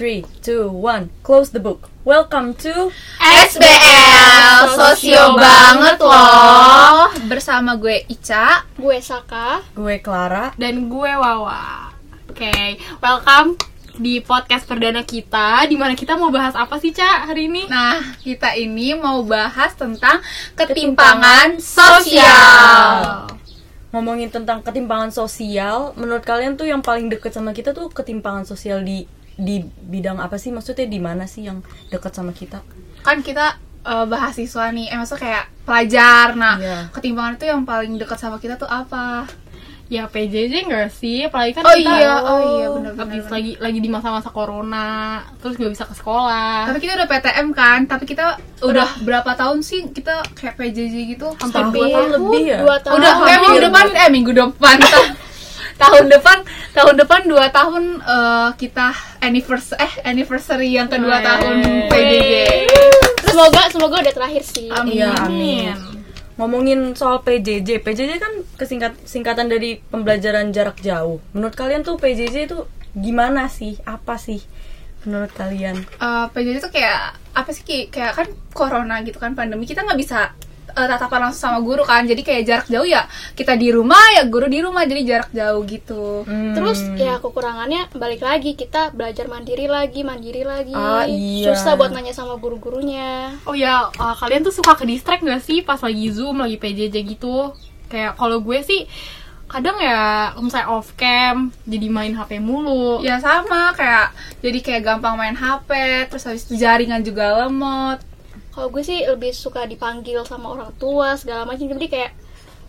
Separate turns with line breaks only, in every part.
3, 2, 1, close the book. Welcome to
SBL Sosio banget loh Bersama gue Ica
Gue Saka
gue Clara.
Dan gue Wawa Oke, welcome di podcast perdana kita Di mana kita mau bahas apa sih Ca hari ini?
Nah, kita ini mau bahas tentang ketimpangan sosial.
Ngomongin tentang ketimpangan sosial, menurut kalian tuh yang paling deket sama kita tuh ketimpangan sosial di di bidang apa sih? Maksudnya di mana sih yang deket sama kita?
Kan kita eh, mahasiswa nih, eh maksudnya kayak pelajar. Nah,
Iya.
ketimpangan itu yang paling dekat sama kita tuh apa?
Ya PJJ gak sih? Apalagi kan
Oh
kita
iya, oh iya benar
habis
benar.
lagi lagi di masa-masa corona Terus gak bisa ke sekolah
Tapi kita udah PTM kan, tapi kita udah berapa tahun sih kita kayak PJJ gitu?
Setahun, dua
Hampir
tahun lebih ya?
Dua tahun
Udah kayak minggu depan eh minggu depan ta- tahun depan tahun depan dua tahun eh, kita anniversary eh anniversary yang kedua
Wey.
tahun PJJ.
Semoga semoga udah terakhir sih
Amin.
Iya, amin. Ngomongin soal PJJ, PJJ kan kesingkat singkatan dari pembelajaran jarak jauh. Menurut kalian tuh PJJ itu gimana sih? Apa sih menurut kalian?
Eh, PJJ itu kayak apa sih kayak kan corona gitu kan pandemi kita nggak bisa eh, tatapan langsung sama guru kan jadi kayak jarak jauh ya kita di rumah ya guru di rumah jadi jarak jauh gitu
Hmm.
Terus ya kekurangannya balik lagi kita belajar mandiri lagi mandiri lagi
Ah, iya.
Susah buat nanya sama guru-gurunya
Oh ya, uh, kalian tuh suka ke distract gak sih pas lagi Zoom, lagi PJJ gitu? Kayak kalau gue sih kadang ya misalnya off cam jadi main HP mulu.
ya sama kayak jadi kayak gampang main HP terus habis itu jaringan juga lemot
Kalau gue sih lebih suka dipanggil sama orang tua segala macam Jadi kayak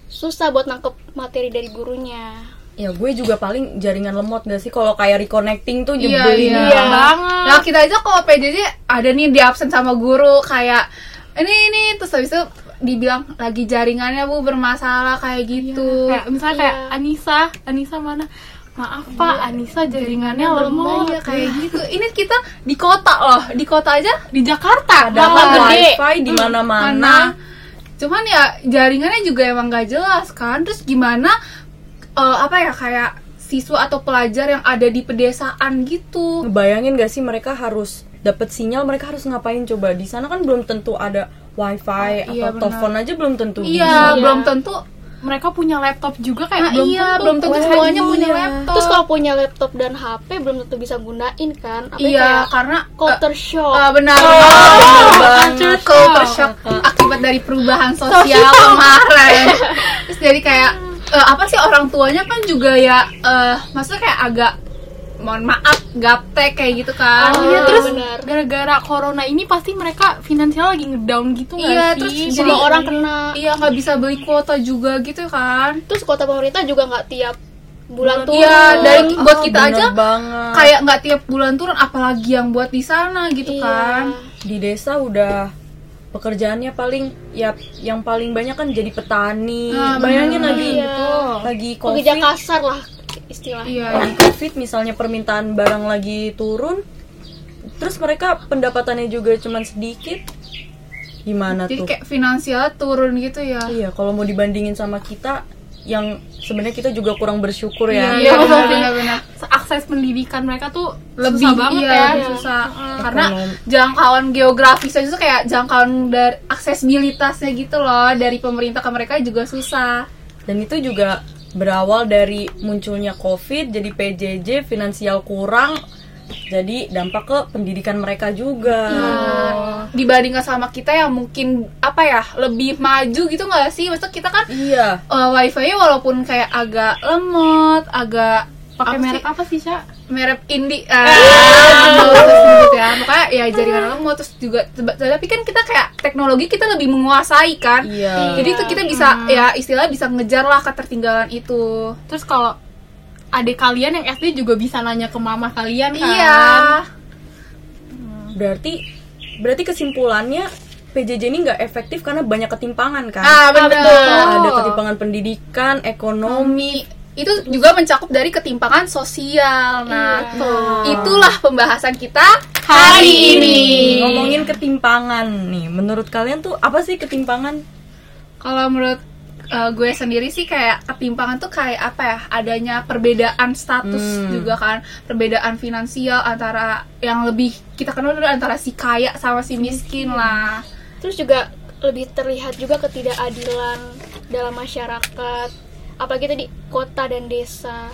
susah buat nangkep materi dari gurunya
Ya gue juga paling jaringan lemot gak sih kalau kayak reconnecting tuh
Iya,
nyebelin
iya.
Iya.
banget.
Nah kita aja kalau PJJ ada nih di absen sama guru kayak ini ini terus habis itu dibilang lagi jaringannya bu bermasalah kayak gitu.
kayak misalnya kayak
Iya.
Anissa, Anissa mana? Maaf Pak, Anissa jaringannya
belum
lemot
banyak.
kayak gitu. Ini kita di kota loh, di kota aja
di Jakarta.
Gede.
wifi di mana-mana.
mana. Cuman ya jaringannya juga emang gak jelas kan. Terus gimana eh, apa ya kayak siswa atau pelajar yang ada di pedesaan gitu.
Ngebayangin gak sih mereka harus dapet sinyal, mereka harus ngapain coba? Di sana kan belum tentu ada wifi
Oh,
atau
iya, benar.
telepon aja belum tentu.
Iya,
bisa.
belum tentu.
Mereka punya laptop juga kayak
Nah,
belum
iya,
tentu.
belum tentu
Oh,
semuanya
iya.
punya laptop.
Terus kalau punya laptop dan HP belum tentu bisa gunain kan Apa
iya,
kayak
karena
culture shock
Ah, benar.
benar banget.
Culture shock akibat dari perubahan sosial kemarin. Terus jadi kayak eh, apa sih orang tuanya kan juga ya eh maksudnya kayak agak mohon maaf gaptek kayak gitu kan.
Oh,
Iya,
Ah,
terus gara-gara corona ini pasti mereka finansial lagi ngedown gitu nggak
Iya,
sih?
terus
Semua
jadi
orang kena
Iya nggak bisa beli kuota juga gitu kan.
Terus kota pemerintah juga nggak tiap bulan turun
Iya dari buat
Ah,
kita
bener
aja
banget.
kayak nggak tiap bulan turun apalagi yang buat di sana gitu
Iya.
kan.
di desa udah pekerjaannya paling ya yang paling banyak kan jadi petani.
Ah,
Bayangin
bener.
lagi
Iya.
lagi
Pekerja
covid,
kasar lah istilahnya
Iya.
lagi covid misalnya permintaan barang lagi turun, terus mereka pendapatannya juga cuman sedikit. Gimana
Jadi
tuh?
kayak finansial turun gitu ya.
Iya, kalau mau dibandingin sama kita yang sebenarnya kita juga kurang bersyukur ya.
Iya,
Iya,
benar,
tapi
benar, benar.
akses pendidikan mereka tuh
lebih
susah banget
iya,
ya.
lebih susah karena
Ekonomi.
jangkauan geografis aja tuh kayak jangkauan dari aksesibilitasnya gitu loh dari pemerintah ke mereka juga susah
Dan itu juga berawal dari munculnya COVID, jadi PJJ, finansial kurang, jadi dampak ke pendidikan mereka juga.
dibandingkan sama kita yang mungkin apa ya lebih maju gitu nggak sih maksudnya kita kan
Iya,
eh, wifi walaupun kayak agak lemot agak
Pakai merek
sih?
apa sih, Sya?
Merek indie ah, terus gitu ya makanya ya jaringan lemot terus juga tapi kan kita kayak teknologi kita lebih menguasai kan
iya.
Jadi itu kita bisa ya istilah bisa ngejar lah ketertinggalan itu.
Terus kalau adik kalian yang SD juga bisa nanya ke mama kalian kan?
Iya.
Berarti berarti kesimpulannya PJJ ini nggak efektif karena banyak ketimpangan kan?
Ah benar.
Ada ketimpangan pendidikan, ekonomi.
Itu juga mencakup dari ketimpangan sosial. Nah,
Iya.
itulah pembahasan kita hari ini.
Ngomongin ketimpangan nih, menurut kalian tuh apa sih ketimpangan?
Kalau menurut eh, gue sendiri sih kayak ketimpangan tuh kayak apa ya adanya perbedaan status
Hmm.
juga kan perbedaan finansial antara yang lebih kita kenal dulu antara si kaya sama si miskin lah
Terus juga lebih terlihat juga ketidakadilan dalam masyarakat. Apalagi tadi kota dan desa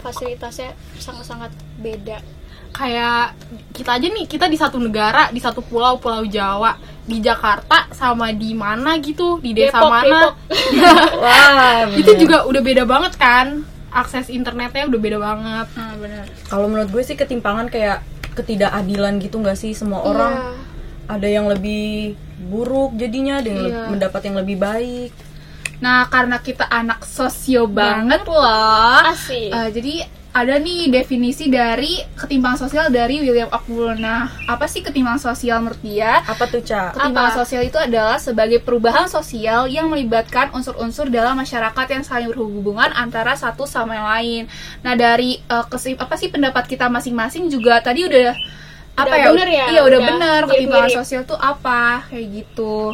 fasilitasnya sangat-sangat beda.
kayak kita aja nih kita di satu negara di satu pulau pulau Jawa. Di Jakarta sama di mana gitu? Di desa
Depok,
mana?
Wah,
itu juga udah beda banget kan? Akses internetnya udah beda banget.
Nah benar
Kalau menurut gue sih ketimpangan kayak ketidakadilan gitu nggak sih semua orang?
Iya.
ada yang lebih buruk jadinya ada yang
Iya.
le- mendapat yang lebih baik.
Nah karena kita anak sosio banget loh
Asik.
Eh, jadi ada nih definisi dari ketimpangan sosial dari William Ockwood. Nah, apa sih ketimpangan sosial menurut dia?
Apa tuh, Ca?
Ketimpangan
Apa?
sosial itu adalah sebagai perubahan sosial yang melibatkan unsur-unsur dalam masyarakat yang saling berhubungan antara satu sama yang lain. Nah, dari eh, kesim- apa sih pendapat kita masing-masing juga tadi udah apa
Udah
ya?
bener ya?
Iya, udah,
Udah
bener ketimpangan
mirip-mirip.
sosial tuh apa kayak gitu.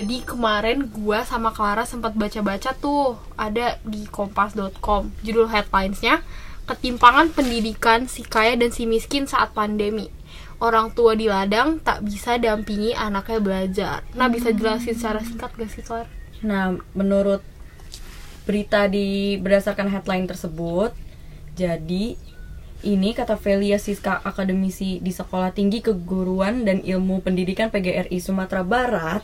Jadi kemarin gua sama Clara sempat baca-baca tuh ada di kompas.com judul headlinesnya ketimpangan pendidikan si kaya dan si miskin saat pandemi. Orang tua di ladang tak bisa dampingi anaknya belajar. Nah bisa jelasin secara singkat gak sih Clara?
Nah, menurut berita di berdasarkan headline tersebut, jadi ini kata Velia Siska akademisi di Sekolah Tinggi Keguruan dan Ilmu Pendidikan PGRI Sumatera Barat,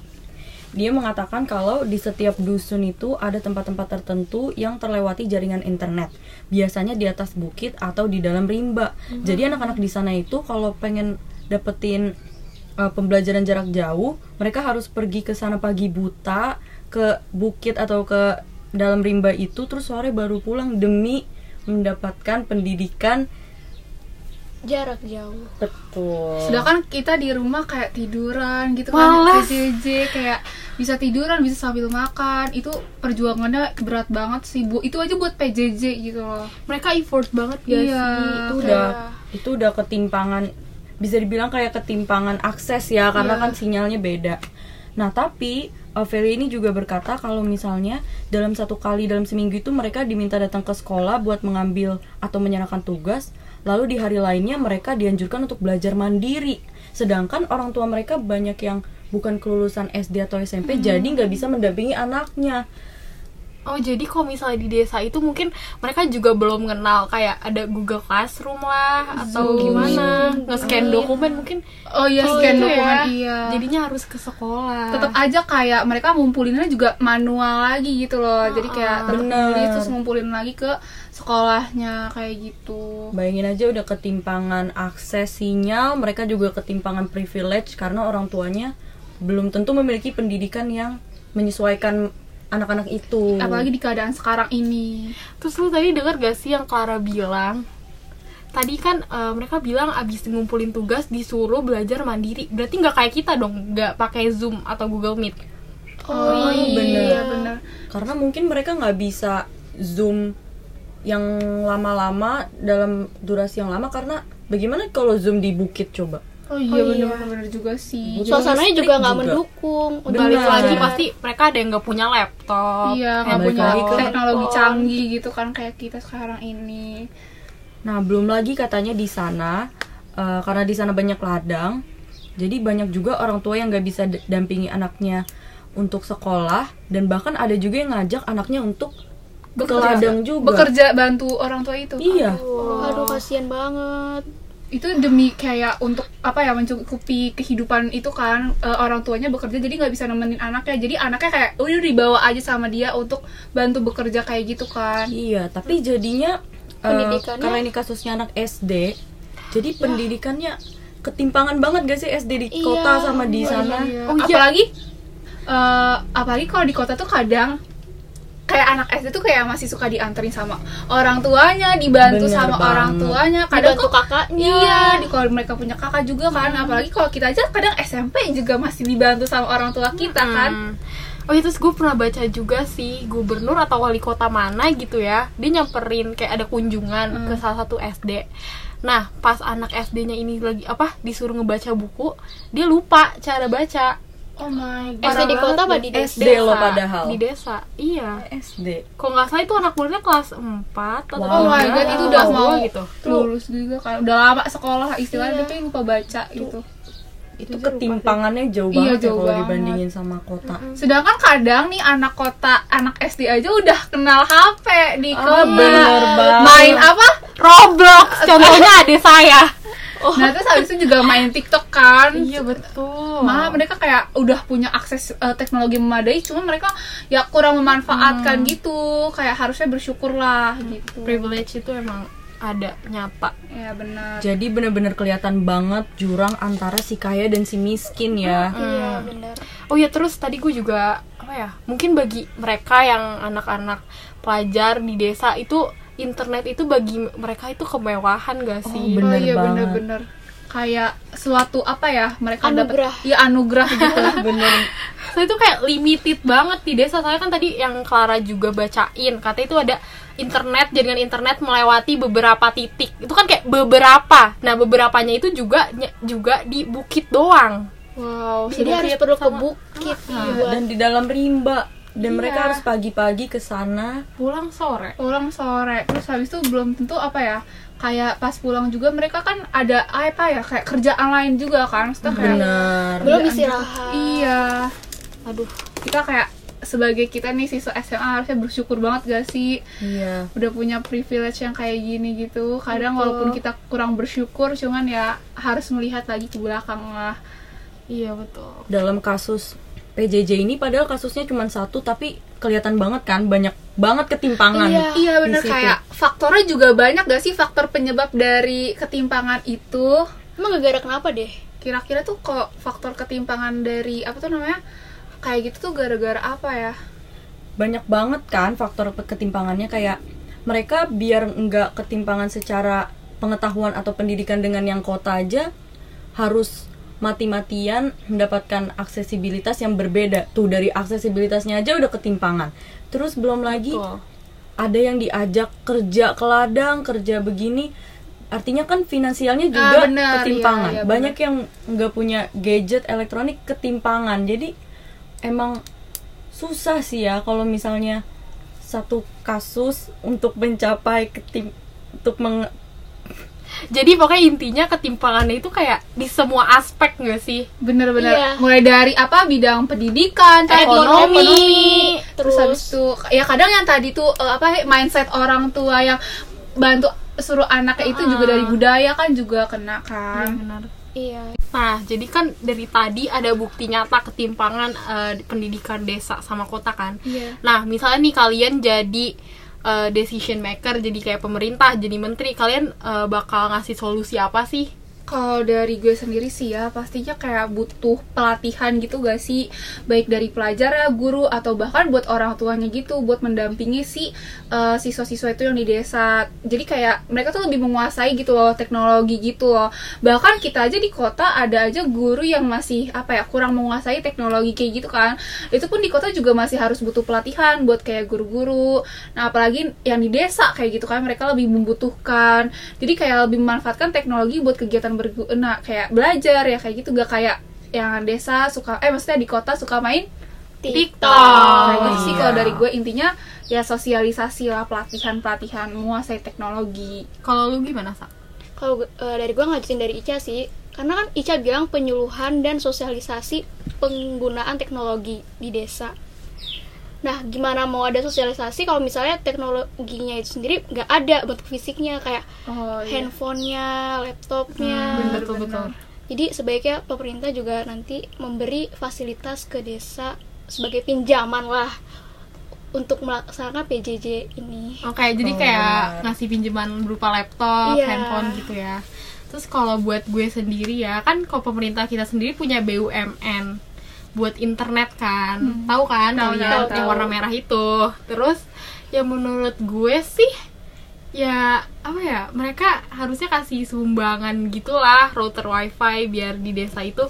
dia mengatakan kalau di setiap dusun itu ada tempat-tempat tertentu yang terlewati jaringan internet. Biasanya di atas bukit atau di dalam rimba. Jadi anak-anak di sana itu kalau pengen dapetin uh, pembelajaran jarak jauh, mereka harus pergi ke sana pagi buta ke bukit atau ke dalam rimba itu terus sore baru pulang demi mendapatkan pendidikan
Jarak jauh.
betul.
Sedangkan kita di rumah kayak tiduran gitu
Malas.
kan PJJ kayak bisa tiduran bisa sambil makan itu perjuangannya berat banget sih bu itu aja buat PJJ gitu loh
mereka effort banget gak
Iya.
sih?
itu udah itu udah ketimpangan bisa dibilang kayak ketimpangan akses ya karena
Iya.
kan sinyalnya beda. Nah tapi uh, Feli ini juga berkata kalau misalnya dalam satu kali dalam seminggu itu mereka diminta datang ke sekolah buat mengambil atau menyerahkan tugas, lalu di hari lainnya mereka dianjurkan untuk belajar mandiri. Sedangkan orang tua mereka banyak yang bukan kelulusan SD atau SMP, jadi nggak bisa mendampingi anaknya.
Oh jadi kalau misalnya di desa itu mungkin mereka juga belum kenal kayak ada Google Classroom lah atau
Zoom.
gimana? Nge-scan dokumen mungkin.
Oh iya
Oh,
scan
itu
dokumen
ya.
iya.
Jadinya harus ke sekolah.
tetap aja kayak mereka ngumpulinnya juga manual lagi gitu loh. Jadi kayak tetap nulis terus ngumpulin lagi ke sekolahnya kayak gitu.
Bayangin aja udah ketimpangan akses sinyal, mereka juga ketimpangan privilege karena orang tuanya belum tentu memiliki pendidikan yang menyesuaikan anak-anak itu.
apalagi di keadaan sekarang ini
Terus lu tadi denger gak sih yang Clara bilang? Tadi kan eh, mereka bilang abis ngumpulin tugas disuruh belajar mandiri. Berarti nggak kayak kita dong, nggak pakai Zoom atau Google Meet.
Oh, bener.
iya bener
Karena mungkin mereka nggak bisa zoom yang lama-lama dalam durasi yang lama karena bagaimana kalau zoom di bukit coba?
Oh iya
Oh, iya.
bener juga sih
Suasananya juga nggak mendukung. untuk
Balik lagi
belajar.
pasti mereka ada yang nggak punya laptop.
iya
nggak
punya
ke
teknologi canggih gitu kan kayak kita sekarang ini
Nah, belum lagi katanya di sana eh, karena di sana banyak ladang, jadi banyak juga orang tua yang nggak bisa dampingi anaknya untuk sekolah dan bahkan ada juga yang ngajak anaknya untuk ke ladang juga.
bekerja bantu orang tua itu
Iya.
Aduh, kasihan banget.
Itu demi kayak untuk apa ya mencukupi kehidupan itu kan eh, orang tuanya bekerja jadi nggak bisa nemenin anaknya jadi anaknya kayak udah dibawa aja sama dia untuk bantu bekerja kayak gitu kan
Iya, tapi jadinya eh,
Pendidikannya-
karena ini kasusnya anak SD, jadi pendidikannya ketimpangan banget gak sih SD di
Iya,
kota sama di
iya,
sana?
iya.
Oh, iya.
apalagi eh, apalagi kalau di kota tuh kadang kayak anak SD tuh kayak masih suka dianterin sama orang tuanya dibantu
Bener
sama
banget.
orang tuanya kadang
Dibantu
kok
kakaknya.
iya di kalau mereka punya kakak juga kan apalagi kalau kita aja kadang SMP juga masih dibantu sama orang tua kita kan
Hmm. Oh itu gue pernah baca juga sih gubernur atau wali kota mana gitu ya dia nyamperin kayak ada kunjungan ke salah satu SD. Nah pas anak SD-nya ini lagi apa disuruh ngebaca buku dia lupa cara baca.
Oh my
SD di kota apa di desa?
SD loh padahal.
Di desa, iya.
SD.
Kalau nggak salah itu anak muridnya kelas 4 atau
Wow.
Oh my god, itu udah mau
gitu.
lulus juga kan. Udah lama sekolah istilahnya
Iya.
tapi lupa baca gitu.
Itu ketimpangannya jauh
Iya,
banget ya
jauh
kalau
banget.
dibandingin sama kota.
Sedangkan kadang nih anak kota, anak SD aja udah kenal HP di
Oh,
kota.
bener banget.
Main apa?
Roblox contohnya adik saya.
Nah, terus habis itu juga main TikTok kan.
Iya betul.
Malah mereka kayak udah punya akses eh, teknologi memadai, cuman mereka ya kurang memanfaatkan gitu. Kayak harusnya bersyukur lah gitu.
privilege itu emang ada nyata.
Ya benar.
Jadi bener-bener kelihatan banget jurang antara si kaya dan si miskin ya.
Iya, benar.
Oh ya terus tadi gue juga apa ya? Mungkin bagi mereka yang anak-anak pelajar di desa itu internet itu bagi mereka itu kemewahan gak sih?
Oh, bener
oh iya bener-bener kayak suatu apa ya mereka
Anugerah.
dapat iya anugerah gitu
Bener.
So itu kayak limited banget di desa. Soalnya kan tadi yang Clara juga bacain, katanya itu ada internet jaringan internet melewati beberapa titik. Itu kan kayak beberapa. Nah, beberapanya itu juga juga di bukit doang.
wow
Jadi harus perlu ke bukit
Nah, dan di dalam rimba dan
Iya.
mereka harus pagi-pagi ke sana.
Pulang sore.
pulang sore terus habis itu belum tentu apa ya kayak pas pulang juga mereka kan ada apa ya kayak kerjaan lain juga kan Maksudnya kayak
Bener.
belum istirahat.
iya
Aduh.
kita kayak sebagai kita nih siswa SMA harusnya bersyukur banget gak sih
Iya.
udah punya privilege yang kayak gini gitu kadang
Betul.
walaupun kita kurang bersyukur cuman ya harus melihat lagi ke belakang lah
Iya, betul.
Dalam kasus PJJ ini padahal kasusnya cuma satu tapi kelihatan banget kan banyak banget ketimpangan.
Iya.
Iya bener
situ.
kayak faktornya juga banyak gak sih faktor penyebab dari ketimpangan itu
Emang gara-gara kenapa deh?
kira-kira tuh kok faktor ketimpangan dari apa tuh namanya kayak gitu tuh gara-gara apa ya
banyak banget kan faktor ketimpangannya kayak mereka biar nggak ketimpangan secara pengetahuan atau pendidikan dengan yang kota aja harus mati-matian mendapatkan aksesibilitas yang berbeda. Tuh dari aksesibilitasnya aja udah ketimpangan. Terus belum lagi
Betul.
ada yang diajak kerja ke ladang kerja begini. Artinya kan finansialnya juga
Ah, bener,
ketimpangan.
iya, iya,
banyak yang nggak punya gadget elektronik ketimpangan. Jadi emang susah sih ya kalau misalnya satu kasus untuk mencapai ketim untuk meng
Jadi pokoknya intinya ketimpangannya itu kayak di semua aspek gak sih?
bener-bener
Iya.
mulai dari apa bidang pendidikan
Ekonomi,
terus,
terus-
habis itu ya kadang yang tadi tuh eh, apa mindset orang tua yang bantu suruh anaknya itu juga dari budaya kan juga kena kan
benar.
Iya.
Nah, jadi kan dari tadi ada bukti nyata ketimpangan di pendidikan desa sama kota kan.
Iya.
Nah, misalnya nih kalian jadi eh, decision maker, jadi kayak pemerintah, jadi menteri, kalian eh, bakal ngasih solusi apa sih?
Kalau dari gue sendiri sih ya pastinya kayak butuh pelatihan gitu gak sih? Baik dari pelajar ya guru atau bahkan buat orang tuanya gitu buat mendampingi si uh, siswa-siswa itu yang di desa. Jadi kayak mereka tuh lebih menguasai gitu loh teknologi gitu loh. Bahkan kita aja di kota ada aja guru yang masih apa ya kurang menguasai teknologi kayak gitu kan. Itu pun di kota juga masih harus butuh pelatihan buat kayak guru-guru. Nah apalagi yang di desa kayak gitu kan mereka lebih membutuhkan. Jadi kayak lebih memanfaatkan teknologi buat kegiatan berguna kayak belajar ya kayak gitu gak kayak yang desa suka eh maksudnya di kota suka main
TikTok.
kayak gitu sih
iya.
kalau dari gue intinya ya sosialisasi lah pelatihan pelatihan menguasai teknologi
Kalau lu gimana, Sa?
Kalau eh, dari gue ngajutin dari Ica sih, karena kan Ica bilang penyuluhan dan sosialisasi penggunaan teknologi di desa. Nah, gimana mau ada sosialisasi kalau misalnya teknologinya itu sendiri nggak ada bentuk fisiknya kayak
oh
handphonenya, laptopnya.
Hmm, bener,
betul,
bener.
betul.
Jadi sebaiknya pemerintah juga nanti memberi fasilitas ke desa sebagai pinjaman lah untuk melaksanakan PJJ ini.
Oke, jadi
Oh,
kayak ngasih pinjaman berupa laptop,
Iya.
handphone gitu ya. Terus kalau buat gue sendiri ya, kan kalau pemerintah kita sendiri punya BUMN buat internet kan. Tahu kan
Tahu,
kalian
tahu,
yang
tahu.
warna merah itu. Terus yang menurut gue sih ya apa ya mereka harusnya kasih sumbangan gitulah router wifi biar di desa itu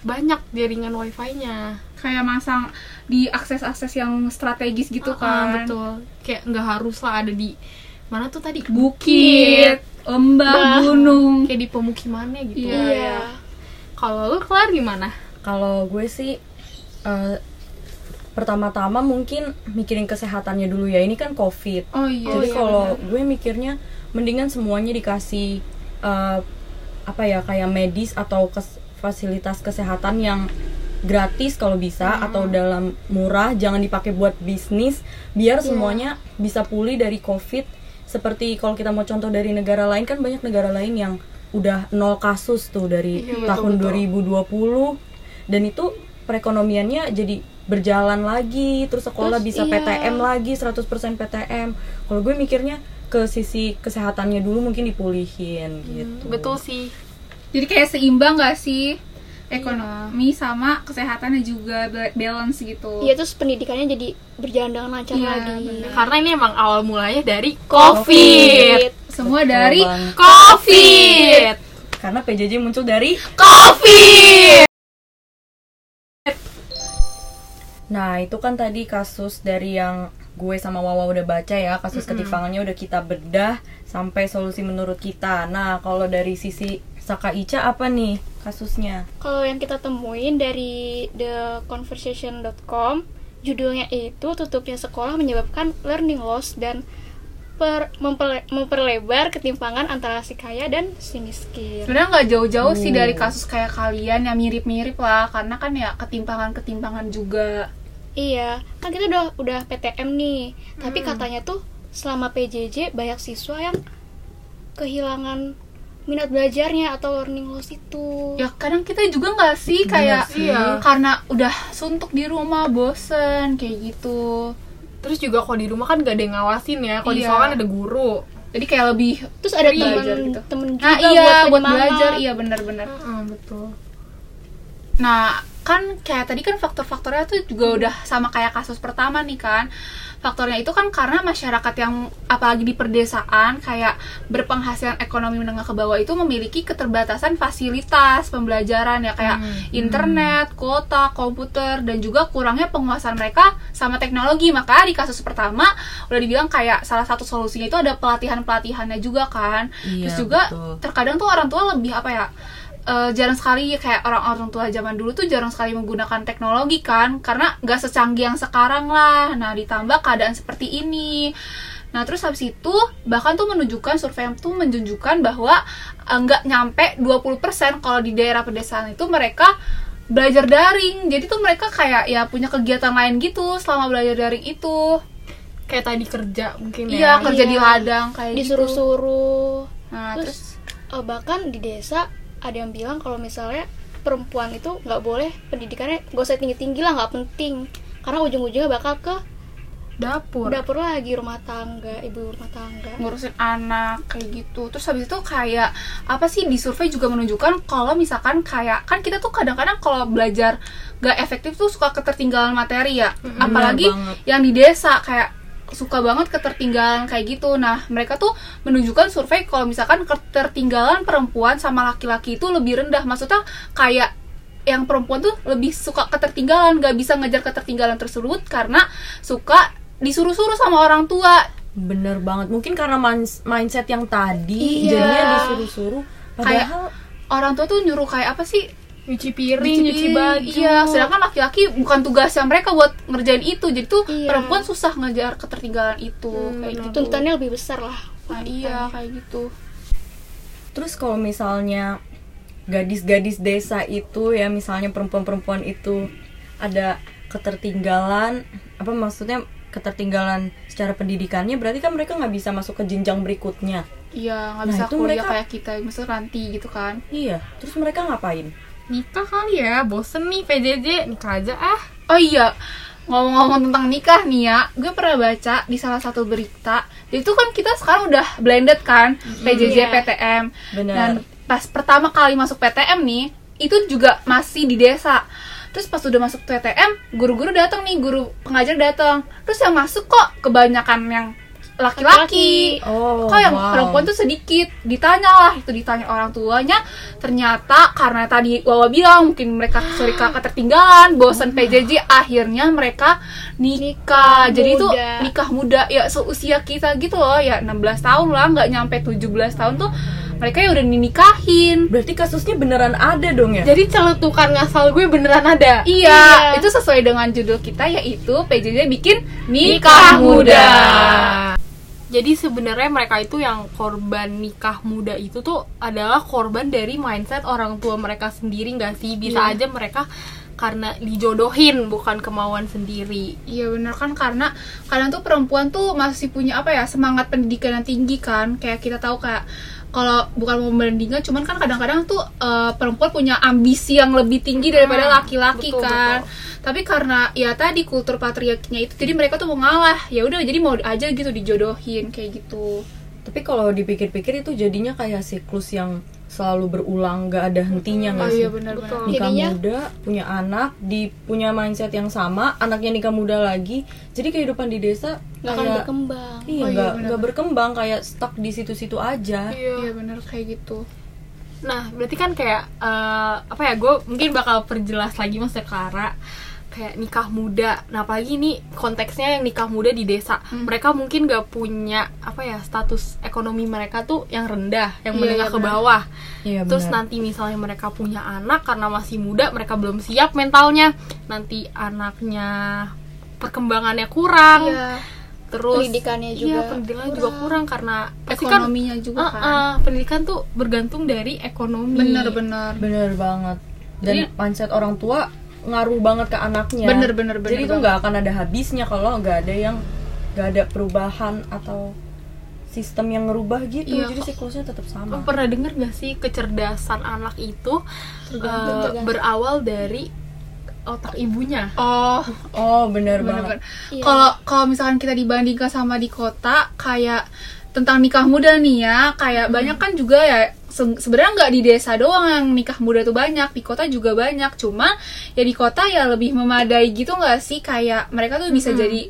banyak jaringan wifi-nya
kayak masang di akses-akses yang strategis gitu
Ah,
kan
betul kayak nggak harus lah ada di mana tuh tadi
bukit lembah
Bah.
gunung
kayak di pemukimannya gitu
Iya.
Iya.
kalau lu kelar gimana
Kalau gue sih eh, pertama-tama mungkin mikirin kesehatannya dulu ya. Ini kan COVID.
Oh iya.
Jadi
iya,
kalau gue mikirnya mendingan semuanya dikasih eh, apa ya kayak medis atau kes- fasilitas kesehatan yang gratis kalau bisa
Hmm.
atau dalam murah jangan dipakai buat bisnis biar
Iya.
semuanya bisa pulih dari covid seperti kalau kita mau contoh dari negara lain kan banyak negara lain yang udah nol kasus tuh dari
Iya, betul,
tahun
betul.
2020 dan itu perekonomiannya jadi berjalan lagi terus sekolah
Terus,
bisa
iya.
PTM lagi 100% PTM kalau gue mikirnya ke sisi kesehatannya dulu mungkin dipulihin gitu
betul sih
Jadi kayak seimbang gak sih ekonomi sama kesehatannya juga ba- balance gitu.
Iya terus pendidikannya jadi berjalan dengan lancar
Iya,
lagi.
benar.
karena ini emang awal mulanya dari
Covid.
covid
Semua
Betul
dari
banget.
covid
karena PJJ muncul dari
covid
Nah, itu kan tadi kasus dari yang gue sama Wawa udah baca ya, kasus ketimpangannya udah kita bedah sampai solusi menurut kita. Nah, kalau dari sisi Saka Ica apa nih kasusnya?
Kalau yang kita temuin dari theconversation.com, judulnya itu tutupnya sekolah menyebabkan learning loss dan per- memperle- memperlebar ketimpangan antara si kaya dan si miskin.
sebenarnya nggak jauh-jauh sih
Hmm.
dari kasus kayak kalian yang mirip-mirip lah karena kan ya ketimpangan-ketimpangan juga
Iya, kan kita udah udah PTM nih, tapi
Hmm.
katanya tuh selama PJJ banyak siswa yang kehilangan minat belajarnya atau learning loss itu.
ya kadang kita juga nggak sih kayak
sih.
Iya.
karena udah suntuk di rumah bosen kayak gitu
terus juga kalau di rumah kan gak ada yang ngawasin ya kalau di
Iya.
sekolah kan ada guru
jadi kayak lebih
Terus ada
belajar
temen
gitu.
temen juga
nah iya buat,
penyemangat.
belajar iya benar-benar
Heeh, betul
Nah, kan kayak tadi kan faktor-faktornya tuh juga udah sama kayak kasus pertama nih kan. Faktornya itu kan karena masyarakat yang apalagi di perdesaan kayak berpenghasilan ekonomi menengah ke bawah itu memiliki keterbatasan fasilitas pembelajaran ya kayak internet, kuota, komputer dan juga kurangnya penguasaan mereka sama teknologi. Maka di kasus pertama udah dibilang kayak salah satu solusinya itu ada pelatihan-pelatihannya juga kan.
Iya,
Terus juga
betul.
terkadang tuh orang tua lebih apa ya eh, jarang sekali kayak orang-orang tua zaman dulu tuh jarang sekali menggunakan teknologi kan karena nggak secanggih yang sekarang lah. Nah ditambah keadaan seperti ini. Nah terus habis itu bahkan tuh menunjukkan survei yang tuh menunjukkan bahwa eh, nggak nyampe 20% kalau di daerah pedesaan itu mereka belajar daring. Jadi tuh mereka kayak ya punya kegiatan lain gitu selama belajar daring itu.
Kayak tadi kerja mungkin
iya
ya.
kerja
Iya.
di ladang kayak gitu.
Disuruh-suruh.
nah
Terus,
terus?
eh, bahkan di desa ada yang bilang kalau misalnya perempuan itu nggak boleh pendidikannya gak usah tinggi-tinggi lah nggak penting. Karena ujung-ujungnya bakal ke
dapur.
dapur lagi rumah tangga ibu rumah tangga.
Ngurusin anak kayak gitu. Terus habis itu kayak apa sih di survei juga menunjukkan kalau misalkan kayak kan kita tuh kadang-kadang kalau belajar gak efektif tuh suka ketertinggalan materi ya. Apalagi
banget.
yang di desa kayak suka banget ketertinggalan kayak gitu. Nah mereka tuh menunjukkan survei kalau misalkan ketertinggalan perempuan sama laki-laki itu lebih rendah. Maksudnya kayak yang perempuan tuh lebih suka ketertinggalan gak bisa ngejar ketertinggalan tersebut karena suka disuruh-suruh sama orang tua.
Bener banget. Mungkin karena mindset yang tadi
Iya.
jadinya disuruh-suruh.
Kayak
padahal
orang tua tuh nyuruh kayak apa sih
nyuci piring nyuci baju.
iya. Sedangkan laki-laki bukan tugasnya mereka buat ngerjain itu. Jadi tuh
Iya.
perempuan susah ngejar ketertinggalan itu.
Hmm,
kayak gitu.
Tuntutannya lebih besar lah.
Nah, iya kayak gitu.
Terus kalau misalnya gadis-gadis desa itu ya misalnya perempuan-perempuan itu ada ketertinggalan apa maksudnya ketertinggalan secara pendidikannya berarti kan mereka nggak bisa masuk ke jenjang berikutnya.
iya nggak
Nah,
bisa
itu
kuliah
mereka-
kayak kita misalnya nanti gitu kan.
Iya, terus mereka ngapain?
Nikah kali ya bosen nih PJJ nikah aja ah
oh iya ngomong-ngomong tentang nikah nih ya gue pernah baca di salah satu berita itu kan kita sekarang udah blended kan PJJ
Iya.
PTM
Benar.
Dan pas pertama kali masuk PTM nih, itu juga masih di desa. Terus pas udah masuk PTM, guru-guru datang nih, guru pengajar datang. Terus yang masuk kok kebanyakan yang laki-laki.
Oh,
Kok yang
wow.
perempuan tuh sedikit. Ditanya lah, itu ditanya orang tuanya. Ternyata karena tadi Wawa bilang mungkin mereka sorry kakak tertinggalan, bosan PJJ, akhirnya mereka nikah.
Nikah
Jadi itu
muda.
nikah muda ya seusia kita gitu loh, ya 16 tahun lah, nggak nyampe 17 tahun tuh mereka ya udah dinikahin
Berarti kasusnya beneran ada dong ya?
Jadi celetukan ngasal gue beneran ada.
Iya,
Iya.
itu sesuai dengan judul kita yaitu PJJ bikin
Nikah
nikah muda.
Jadi sebenarnya mereka itu yang korban nikah muda itu tuh adalah korban dari mindset orang tua mereka sendiri nggak sih? Bisa aja mereka karena dijodohin bukan kemauan sendiri.
Iya benar kan karena kadang tuh perempuan tuh masih punya apa ya semangat pendidikan yang tinggi kan kayak kita tahu kayak kalau bukan mau membandingkan cuman kan kadang-kadang tuh eh, perempuan punya ambisi yang lebih tinggi daripada
Hmm,
laki-laki
betul,
kan. tapi karena ya tadi kultur patriarkinya itu jadi mereka tuh mau ngalah. Ya udah jadi mau aja gitu dijodohin kayak gitu.
Tapi kalau dipikir-pikir itu jadinya kayak siklus yang selalu berulang, gak ada hentinya nggak
oh
sih?
iya benar-benar
Betul.
Nikah
Jadinya-
muda, punya anak, di punya mindset yang sama, anaknya nikah muda lagi. Jadi kehidupan di desa
nggak akan
kayak
berkembang
iya
Oh iya,
nggak
benar.
nggak berkembang kayak stuck di situ-situ aja.
iya benar kayak gitu
Nah, berarti kan kayak eh, apa ya? Gue mungkin bakal perjelas lagi maksudnya Clara kayak nikah muda. Nah, apalagi ini konteksnya yang nikah muda di desa.
Hmm.
Mereka mungkin gak punya apa ya status ekonomi mereka tuh yang rendah, yang
Iya,
menengah
iya,
ke bawah.
Iya
Terus
benar.
nanti misalnya mereka punya anak karena masih muda, mereka belum siap mentalnya. Nanti anaknya perkembangannya kurang.
iya
Terus
Pendidikannya
Iya,
juga
pendidikannya juga kurang karena kan
ekonominya juga
Ah,
kan
ah, pendidikan tuh bergantung dari ekonomi.
bener-bener
Bener banget. Dan
Jadi-
mindset orang tua ngaruh banget ke anaknya.
Bener, bener, bener
Jadi itu nggak akan ada habisnya kalau nggak ada yang nggak ada perubahan atau sistem yang ngerubah gitu.
Iya,
Jadi siklusnya tetap sama.
pernah denger gak sih kecerdasan anak itu
Tergantung, tergantung.
berawal dari otak ibunya?
oh
Oh bener
bener-bener
banget.
Iya.
kalau kalau misalkan kita dibandingkan sama di kota kayak tentang nikah muda nih ya kayak banyak kan juga ya se- sebenarnya nggak di desa doang yang nikah muda tuh banyak di kota juga banyak. Cuma ya di kota ya lebih memadai gitu nggak sih? Kayak mereka tuh bisa jadi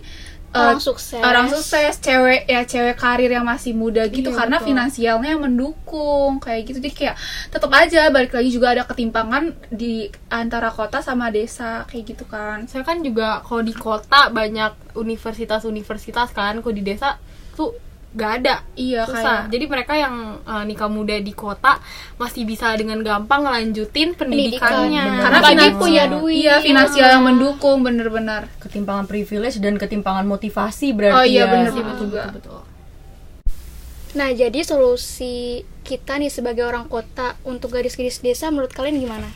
eh,
orang sukses.
orang sukses cewek ya cewek karir yang masih muda gitu
Iya,
karena
betul.
finansialnya yang mendukung kayak gitu. Jadi kayak tetap aja balik lagi juga ada ketimpangan di antara kota sama desa kayak gitu kan.
Saya kan juga kalau di kota banyak universitas-universitas kan, kalau di desa tuh gak ada.
iya
Susah.
kayak
Jadi mereka yang eh, nikah muda di kota masih bisa dengan gampang ngelanjutin pendidikannya.
Pendidikan.
karena
Apalagi
finansial
punya duit.
iya finansial yang mendukung bener-bener
Ketimpangan privilege dan ketimpangan motivasi berarti
Oh iya,
ya.
bener
Iya, betul,
juga.
betul, betul.
Nah, jadi solusi kita nih sebagai orang kota untuk gadis-gadis desa menurut kalian gimana?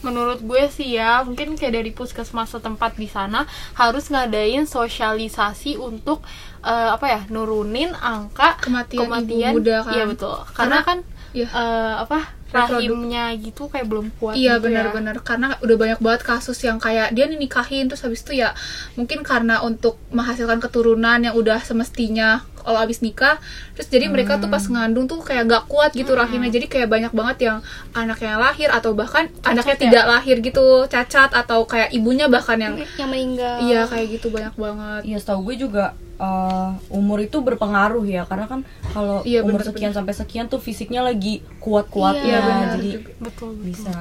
Menurut gue sih ya, mungkin kayak dari puskesmas setempat di sana harus ngadain sosialisasi untuk eh, apa ya, nurunin angka
Kematian ibu muda kan.
Iya betul. Karena,
Karena-
kan
iya.
eh, apa
Reproduk-
rahimnya gitu kayak belum kuat
Iya
gitu ya.
benar-benar karena udah banyak banget kasus yang kayak dia nikahin terus habis itu ya mungkin karena untuk menghasilkan keturunan yang udah semestinya kalau habis nikah terus jadi mereka tuh pas ngandung tuh kayak gak kuat gitu rahimnya jadi kayak banyak banget yang anaknya lahir atau bahkan anaknya
ya?
tidak lahir gitu cacat atau kayak ibunya bahkan yang
Yang meninggal.
iya kayak gitu banyak banget
Iya, setahu gue juga uh, umur itu berpengaruh ya, karena kan kalau
Iya,
umur
bener,
sekian sampai sekian tuh fisiknya lagi kuat-kuatnya,
Iya,
benar
jadi.
Betul, betul.
bisa.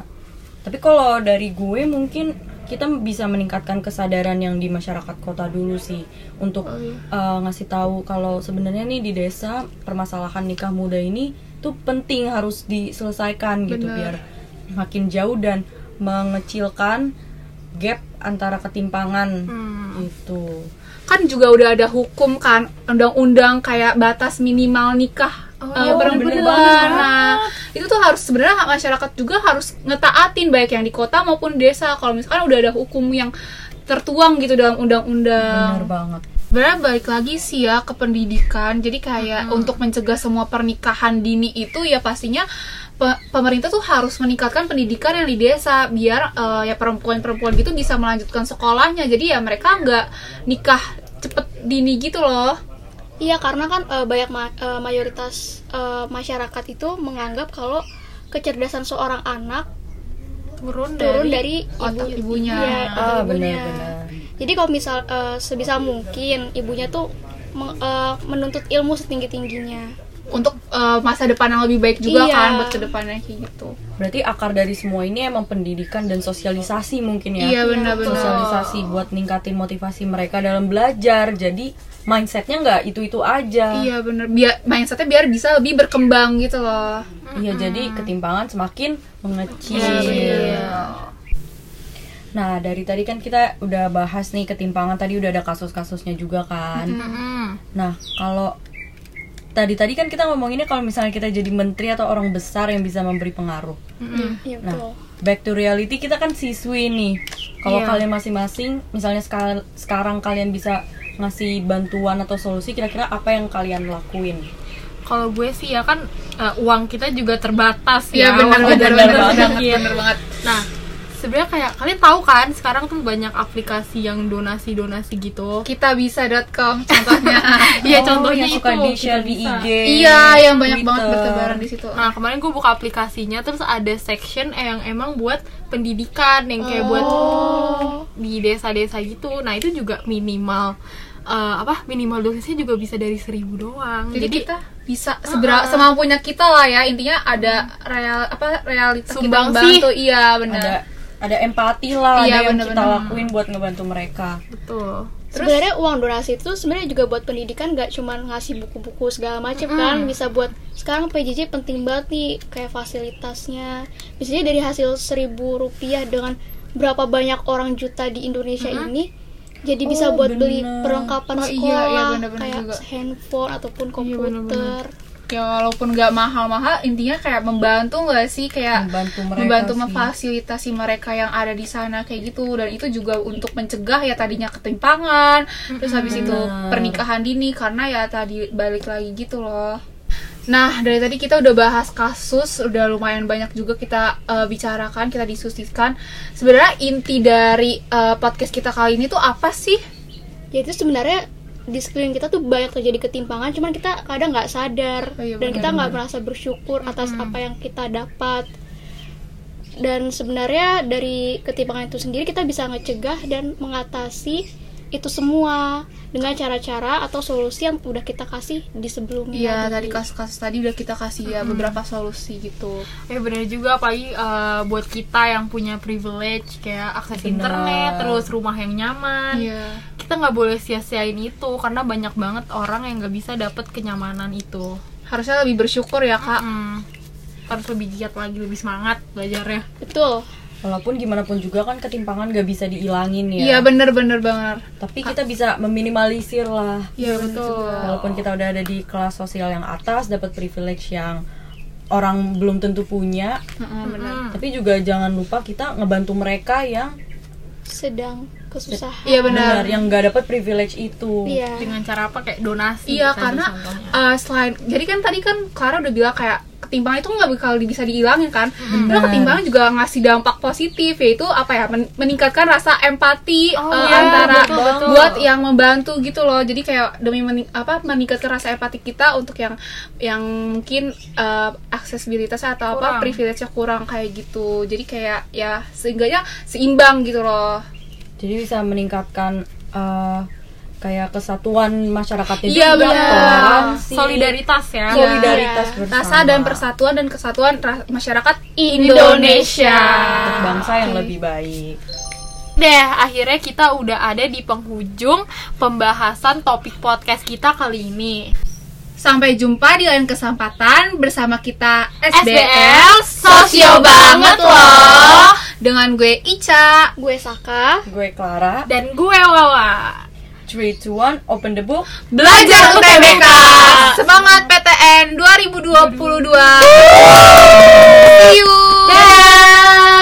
Tapi kalau dari gue mungkin kita bisa meningkatkan kesadaran yang di masyarakat kota dulu sih untuk
Oh, iya.
uh, ngasih tahu kalau sebenarnya nih di desa permasalahan nikah muda ini tuh penting harus diselesaikan gitu
Bener.
biar makin jauh dan mengecilkan gap antara ketimpangan
Hmm.
itu.
kan juga udah ada hukum kan undang-undang kayak batas minimal nikah
Oh,
eh, perempuan.
bener banget.
Nah, itu tuh harus sebenarnya masyarakat juga harus ngetaatin baik yang di kota maupun desa. Kalau misalkan udah ada hukum yang tertuang gitu dalam
Benar
undang-undang.
banget.
Sebenarnya balik lagi sih ya ke pendidikan. Jadi kayak untuk mencegah semua pernikahan dini itu ya pastinya pe- pemerintah tuh harus meningkatkan pendidikan yang di desa biar eh, ya perempuan-perempuan gitu bisa melanjutkan sekolahnya. Jadi ya mereka nggak nikah cepet dini gitu loh.
Iya, karena kan eh, banyak ma- eh, mayoritas eh, masyarakat itu menganggap kalau kecerdasan seorang anak
turun,
turun
dari,
dari,
otak
ibu-
ibunya.
Iya, otak
Ah,
ibunya.
benar-benar.
Jadi kalau misal eh, sebisa mungkin ibunya tuh meng- eh, menuntut ilmu setinggi tingginya.
Untuk eh, masa depan yang lebih baik juga
Iya.
kan buat ke depannya kayak gitu
Berarti akar dari semua ini emang pendidikan dan sosialisasi mungkin ya.
iya benar-benar
Sosialisasi buat ningkatin motivasi mereka dalam belajar. Jadi mindsetnya nggak itu-itu aja.
iya benar biar mindsetnya biar bisa lebih berkembang gitu loh
Iya, jadi ketimpangan semakin mengecil.
Iya.
Nah, dari tadi kan kita udah bahas nih ketimpangan tadi udah ada kasus-kasusnya juga kan.
Mm-mm.
Nah, kalau tadi tadi kan kita ngomonginnya kalau misalnya kita jadi menteri atau orang besar yang bisa memberi pengaruh.
Iya
Nah,
betul.
back to reality kita kan siswi nih. Kalau
Iya.
kalian masing-masing, misalnya sekal- sekarang kalian bisa ngasih bantuan atau solusi, kira-kira apa yang kalian lakuin?
Kalau gue sih ya kan eh, uang kita juga terbatas
iya
ya.
benar
uang
benar banget
Iya.
benar banget
Nah, sebenarnya kayak kalian tahu kan sekarang tuh banyak aplikasi yang donasi-donasi gitu.
kitabisa.com contohnya
Iya,
Oh,
contohnya
yang
itu.
suka di share di
kita.
IG.
iya yang banyak banget
Twitter.
bertebaran di situ
Nah kemarin gue buka aplikasinya terus ada section yang emang buat pendidikan yang kayak buat di desa-desa gitu. Nah itu juga minimal eh, apa minimal dosisnya juga bisa dari seribu doang.
jadi,
Jadi,
kita bisa seberapa semampunya kita lah ya intinya ada real apa realitas kita
Sumbang
membantu
sih.
iya benar
ada empati lah
Iya,
ada yang
bener-bener.
kita lakuin buat ngebantu mereka.
betul.
Sebenarnya uang donasi itu sebenarnya juga buat pendidikan nggak cuma ngasih buku-buku segala macam kan bisa buat sekarang PJJ penting banget nih kayak fasilitasnya biasanya dari hasil seribu rupiah dengan berapa banyak orang juta di Indonesia ini jadi bisa
Oh,
buat beli
bener.
perlengkapan
Oh, iya,
sekolah
iya, bener-bener
kayak
juga.
handphone ataupun
Iya,
komputer
ya walaupun nggak mahal-mahal intinya kayak membantu nggak sih kayak
Membantu mereka
membantu
sih.
memfasilitasi mereka yang ada di sana kayak gitu dan itu juga untuk mencegah ya tadinya ketimpangan terus habis itu pernikahan dini karena ya tadi balik lagi gitu loh Nah, dari tadi kita udah bahas kasus, udah lumayan banyak juga kita eh, bicarakan, kita diskusikan. Sebenarnya inti dari eh, podcast kita kali ini tuh apa sih?
ya itu sebenarnya di sekeliling kita tuh banyak terjadi ketimpangan cuman kita kadang nggak sadar
Oh, iya,
dan kita
benar-benar.
nggak merasa bersyukur atas apa yang kita dapat dan sebenarnya dari ketimpangan itu sendiri kita bisa ngecegah dan mengatasi itu semua dengan cara-cara atau solusi yang udah kita kasih di sebelumnya
Iya,
Jadi-
tadi kasus-kasus tadi udah kita kasih ya beberapa solusi gitu.
Ya bener juga apalagi eh, buat kita yang punya privilege kayak akses
Bener.
internet, terus rumah yang nyaman.
Iya.
Kita nggak boleh sia-siain itu karena banyak banget orang yang nggak bisa dapet kenyamanan itu.
Harusnya lebih bersyukur ya, Kak.
Hmm. Harus lebih giat lagi, lebih semangat belajarnya.
betul
Walaupun gimana pun juga kan ketimpangan gak bisa dihilangin ya.
Iya, bener-bener banget.
Tapi kita bisa meminimalisir lah.
Iya, betul.
Walaupun kita udah ada di kelas sosial yang atas, dapat privilege yang orang belum tentu punya,
Heeh, bener.
Hmm.
tapi juga jangan lupa kita ngebantu mereka yang
sedang kesusahan
Iya, benar.
benar yang nggak dapat privilege itu.
iya
Dengan cara apa kayak donasi.
Iya, karena
contohnya.
uh, selain jadi kan tadi kan Clara udah bilang kayak ketimpangan itu nggak bakal bisa dihilangin kan. Karena ketimpangan juga ngasih dampak positif yaitu apa ya men- meningkatkan rasa empati
Oh,
uh,
iya,
antara
betul, betul.
buat yang membantu gitu loh. Jadi kayak demi mening- apa meningkatkan rasa empati kita untuk yang yang mungkin uh, aksesibilitasnya atau apa
Kurang.
privilege-nya kurang kayak gitu. Jadi kayak ya seenggaknya seimbang gitu loh.
Jadi bisa meningkatkan eh, kayak kesatuan masyarakatnya
Iya,
juga,
benar.
toleransi,
solidaritas ya.
solidaritas
Iya.
bersama.
Rasa dan persatuan dan kesatuan ra- masyarakat
Indonesia.
Untuk bangsa yang lebih baik.
Deh, akhirnya kita udah ada di penghujung pembahasan topik podcast kita kali ini.
Sampai jumpa di lain kesempatan bersama kita
SBL,
SBL
sosio banget loh.
Dengan gue Ica
gue Saka
Gue Clara.
Dan gue Wawa.
3 2 1 open the book.
Belajar UTBK Semangat PTN 2022 See you
Dadah.